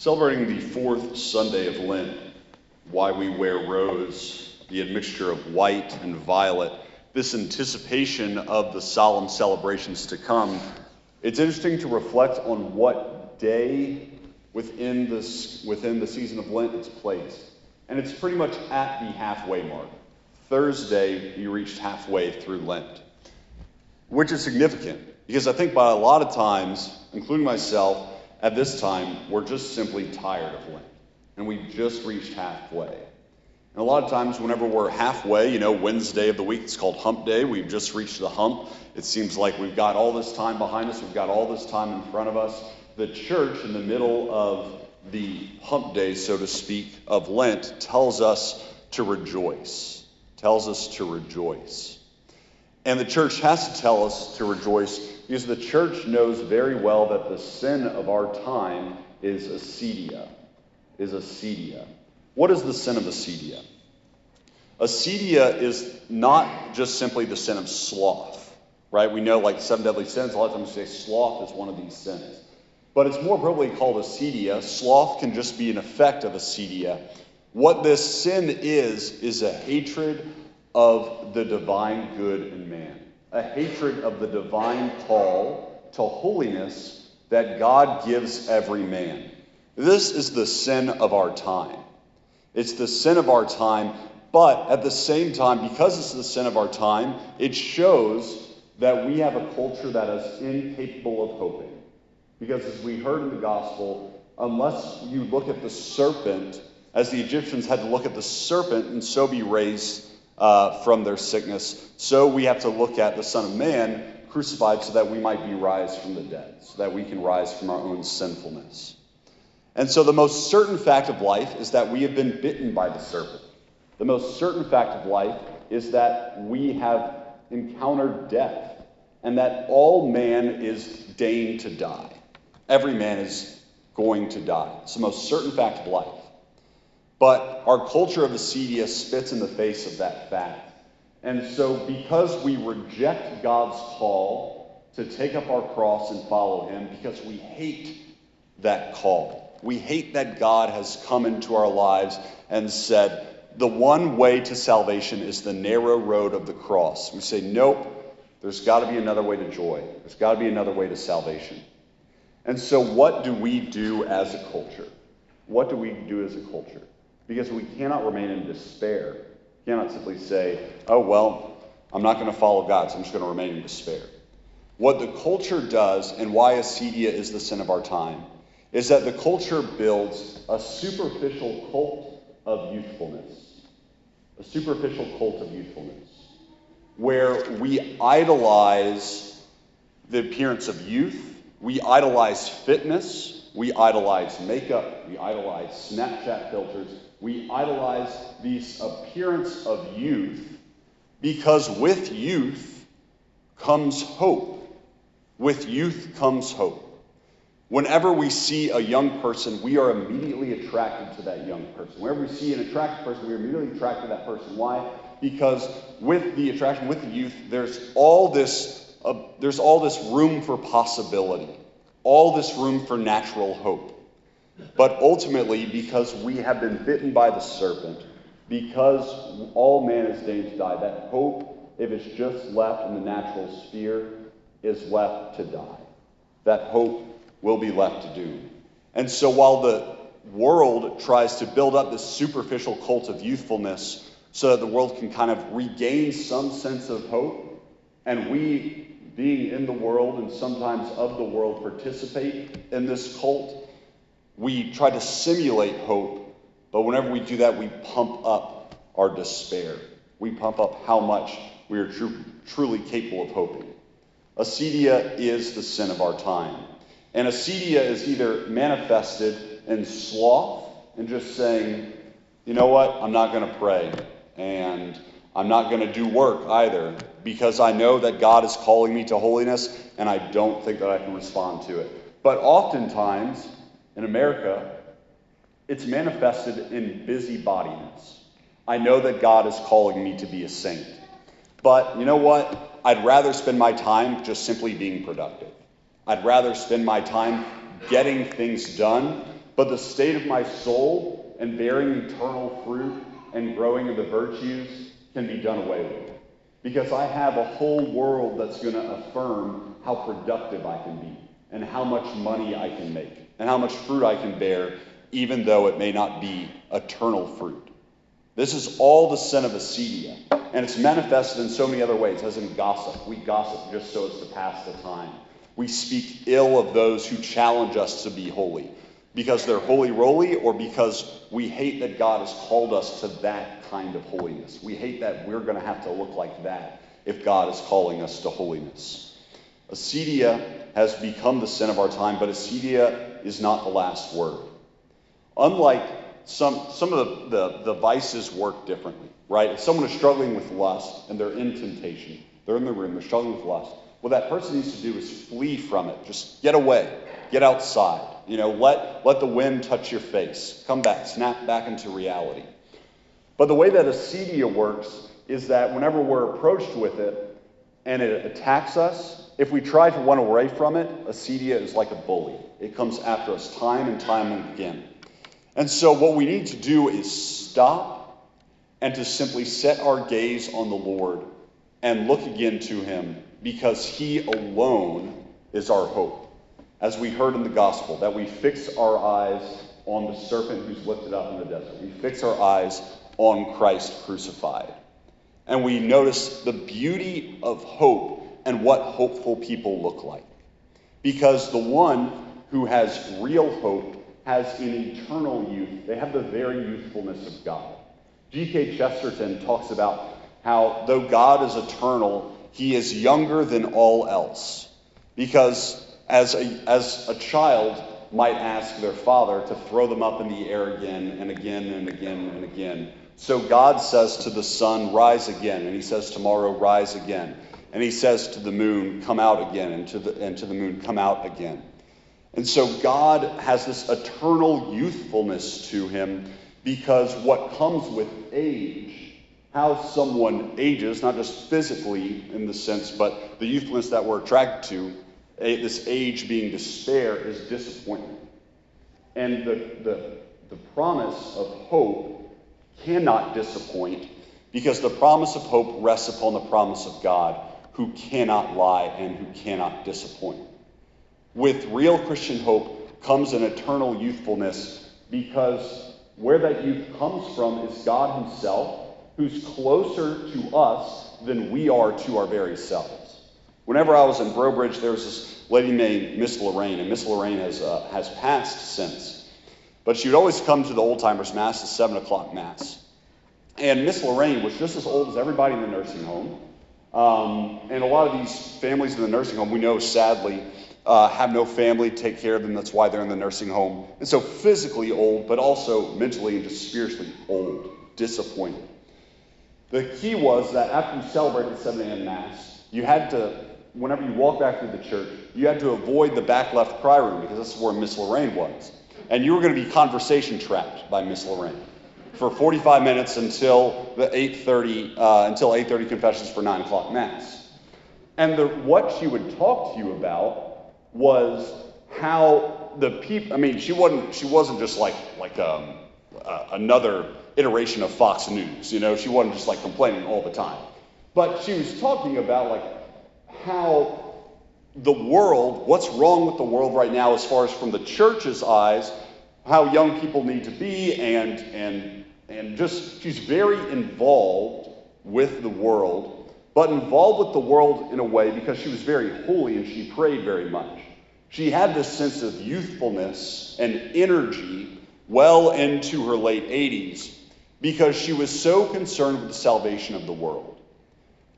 Celebrating the fourth Sunday of Lent, why we wear rose, the admixture of white and violet, this anticipation of the solemn celebrations to come, it's interesting to reflect on what day within, this, within the season of Lent it's placed. And it's pretty much at the halfway mark. Thursday, you reached halfway through Lent, which is significant because I think by a lot of times, including myself, at this time, we're just simply tired of Lent. And we've just reached halfway. And a lot of times, whenever we're halfway, you know, Wednesday of the week, it's called hump day. We've just reached the hump. It seems like we've got all this time behind us, we've got all this time in front of us. The church, in the middle of the hump day, so to speak, of Lent, tells us to rejoice. Tells us to rejoice. And the church has to tell us to rejoice because the church knows very well that the sin of our time is acedia. Is acedia. What is the sin of acedia? Acedia is not just simply the sin of sloth, right? We know, like seven deadly sins, a lot of times we say sloth is one of these sins. But it's more appropriately called acedia. Sloth can just be an effect of acedia. What this sin is, is a hatred of the divine good in man a hatred of the divine call to holiness that God gives every man. This is the sin of our time. It's the sin of our time, but at the same time, because it's the sin of our time, it shows that we have a culture that is incapable of hoping. Because as we heard in the gospel, unless you look at the serpent, as the Egyptians had to look at the serpent and so be raised uh, from their sickness. So we have to look at the Son of Man crucified so that we might be raised from the dead, so that we can rise from our own sinfulness. And so the most certain fact of life is that we have been bitten by the serpent. The most certain fact of life is that we have encountered death and that all man is deigned to die. Every man is going to die. It's the most certain fact of life. But our culture of acedia spits in the face of that fact. And so, because we reject God's call to take up our cross and follow Him, because we hate that call, we hate that God has come into our lives and said, the one way to salvation is the narrow road of the cross. We say, nope, there's got to be another way to joy. There's got to be another way to salvation. And so, what do we do as a culture? What do we do as a culture? Because we cannot remain in despair. We cannot simply say, oh, well, I'm not going to follow God, so I'm just going to remain in despair. What the culture does, and why acedia is the sin of our time, is that the culture builds a superficial cult of youthfulness. A superficial cult of youthfulness. Where we idolize the appearance of youth, we idolize fitness, we idolize makeup, we idolize Snapchat filters, we idolize this appearance of youth because with youth comes hope. With youth comes hope. Whenever we see a young person, we are immediately attracted to that young person. Whenever we see an attractive person, we are immediately attracted to that person. Why? Because with the attraction, with the youth, there's all this, uh, there's all this room for possibility, all this room for natural hope. But ultimately, because we have been bitten by the serpent, because all man is doomed to die, that hope, if it's just left in the natural sphere, is left to die. That hope will be left to doom. And so while the world tries to build up this superficial cult of youthfulness so that the world can kind of regain some sense of hope, and we, being in the world and sometimes of the world, participate in this cult, we try to simulate hope, but whenever we do that, we pump up our despair. We pump up how much we are tr- truly capable of hoping. Acedia is the sin of our time. And acedia is either manifested in sloth and just saying, you know what, I'm not going to pray. And I'm not going to do work either because I know that God is calling me to holiness and I don't think that I can respond to it. But oftentimes, in America, it's manifested in busybodiness. I know that God is calling me to be a saint. But you know what? I'd rather spend my time just simply being productive. I'd rather spend my time getting things done. but the state of my soul and bearing eternal fruit and growing in the virtues can be done away with. Because I have a whole world that's going to affirm how productive I can be and how much money I can make and how much fruit I can bear, even though it may not be eternal fruit. This is all the sin of acedia, and it's manifested in so many other ways, as in gossip. We gossip just so as to pass the time. We speak ill of those who challenge us to be holy because they're holy roly or because we hate that God has called us to that kind of holiness. We hate that we're going to have to look like that if God is calling us to holiness. Acedia has become the sin of our time, but acedia is not the last word. Unlike some, some of the, the, the vices work differently, right? If someone is struggling with lust and they're in temptation, they're in the room, they're struggling with lust, what that person needs to do is flee from it. Just get away, get outside. You know, let, let the wind touch your face. Come back, snap back into reality. But the way that acedia works is that whenever we're approached with it and it attacks us, if we try to run away from it, acedia is like a bully. It comes after us time and time and again. And so, what we need to do is stop and to simply set our gaze on the Lord and look again to Him because He alone is our hope. As we heard in the gospel, that we fix our eyes on the serpent who's lifted up in the desert. We fix our eyes on Christ crucified. And we notice the beauty of hope and what hopeful people look like. Because the one who has real hope has an eternal youth. They have the very youthfulness of God. G.K. Chesterton talks about how, though God is eternal, he is younger than all else. Because as a, as a child might ask their father to throw them up in the air again and again and again and again, so God says to the sun, Rise again. And he says, Tomorrow, rise again. And he says to the moon, Come out again. And to the, and to the moon, Come out again. And so God has this eternal youthfulness to him because what comes with age, how someone ages, not just physically in the sense, but the youthfulness that we're attracted to, this age being despair, is disappointment. And the, the, the promise of hope cannot disappoint because the promise of hope rests upon the promise of God who cannot lie and who cannot disappoint. With real Christian hope comes an eternal youthfulness because where that youth comes from is God Himself, who's closer to us than we are to our very selves. Whenever I was in Brobridge, there was this lady named Miss Lorraine, and Miss Lorraine has, uh, has passed since. But she would always come to the old timers mass, the seven o'clock mass. And Miss Lorraine was just as old as everybody in the nursing home. Um, and a lot of these families in the nursing home, we know sadly, uh, have no family to take care of them. That's why they're in the nursing home. And so physically old, but also mentally and just spiritually old, disappointed. The key was that after you celebrated 7 a.m. Mass, you had to, whenever you walked back through the church, you had to avoid the back left room because this is where Miss Lorraine was and you were going to be conversation trapped by Miss Lorraine for 45 minutes until the 8:30 uh, until 8:30 confessions for 9 o'clock mass. And the, what she would talk to you about was how the people. I mean, she wasn't she wasn't just like like um, uh, another iteration of Fox News. You know, she wasn't just like complaining all the time, but she was talking about like how the world, what's wrong with the world right now as far as from the church's eyes, how young people need to be, and, and, and just, she's very involved with the world, but involved with the world in a way because she was very holy and she prayed very much. She had this sense of youthfulness and energy well into her late 80s because she was so concerned with the salvation of the world.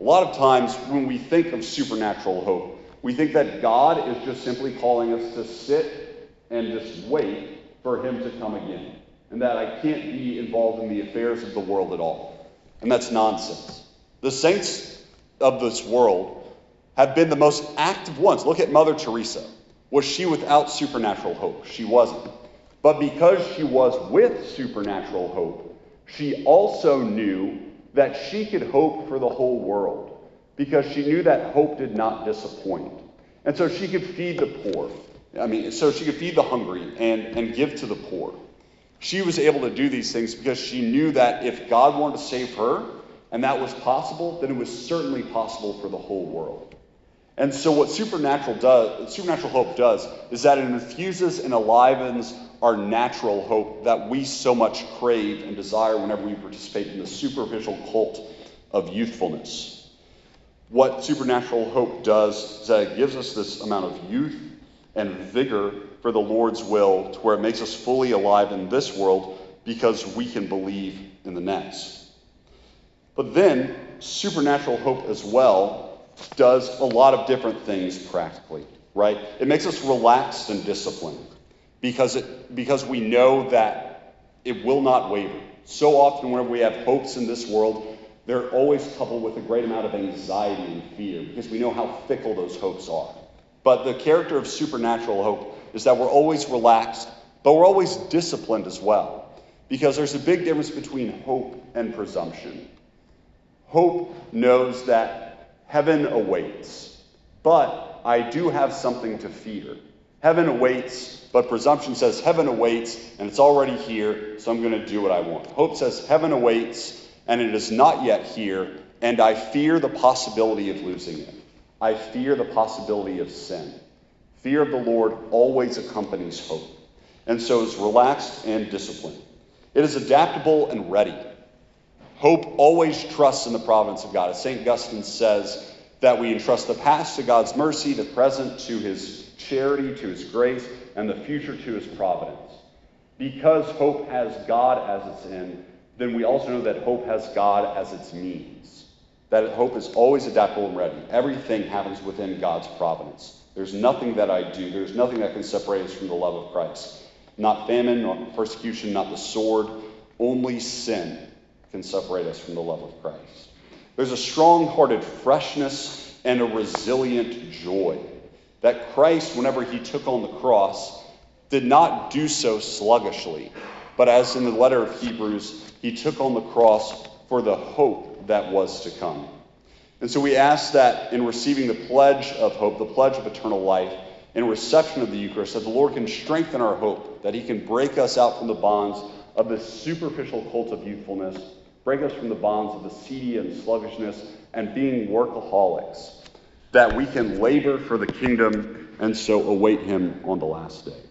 A lot of times when we think of supernatural hope, we think that God is just simply calling us to sit and just wait for Him to come again, and that I can't be involved in the affairs of the world at all. And that's nonsense. The saints of this world have been the most active ones. Look at Mother Teresa. Was she without supernatural hope? She wasn't. But because she was with supernatural hope, she also knew that she could hope for the whole world because she knew that hope did not disappoint. And so she could feed the poor I mean, so she could feed the hungry and, and give to the poor. She was able to do these things because she knew that if God wanted to save her, and that was possible, then it was certainly possible for the whole world. And so, what supernatural does, supernatural hope does, is that it infuses and enlivens our natural hope that we so much crave and desire whenever we participate in the superficial cult of youthfulness. What supernatural hope does is that it gives us this amount of youth and vigor for the Lord's will to where it makes us fully alive in this world because we can believe in the next. But then, supernatural hope as well does a lot of different things practically, right? It makes us relaxed and disciplined because, it, because we know that it will not waver. So often, whenever we have hopes in this world, they're always coupled with a great amount of anxiety and fear because we know how fickle those hopes are. But the character of supernatural hope is that we're always relaxed, but we're always disciplined as well. Because there's a big difference between hope and presumption. Hope knows that Heaven awaits. But I do have something to fear. Heaven awaits, but presumption says heaven awaits and it's already here, so I'm going to do what I want. Hope says heaven awaits and it is not yet here, and I fear the possibility of losing it. I fear the possibility of sin. Fear of the Lord always accompanies hope, and so is relaxed and disciplined. It is adaptable and ready. Hope always trusts in the providence of God. As St. Augustine says, that we entrust the past to God's mercy, the present to his charity, to his grace, and the future to his providence. Because hope has God as its end, then we also know that hope has God as its means. That hope is always adaptable and ready. Everything happens within God's providence. There's nothing that I do, there's nothing that can separate us from the love of Christ. Not famine, not persecution, not the sword, only sin can separate us from the love of Christ. There's a strong hearted freshness and a resilient joy that Christ, whenever he took on the cross, did not do so sluggishly, but as in the letter of Hebrews, he took on the cross for the hope that was to come. And so we ask that in receiving the pledge of hope, the pledge of eternal life, in reception of the Eucharist, that the Lord can strengthen our hope, that he can break us out from the bonds of the superficial cult of youthfulness break us from the bonds of acedia and sluggishness and being workaholics, that we can labor for the kingdom and so await him on the last day.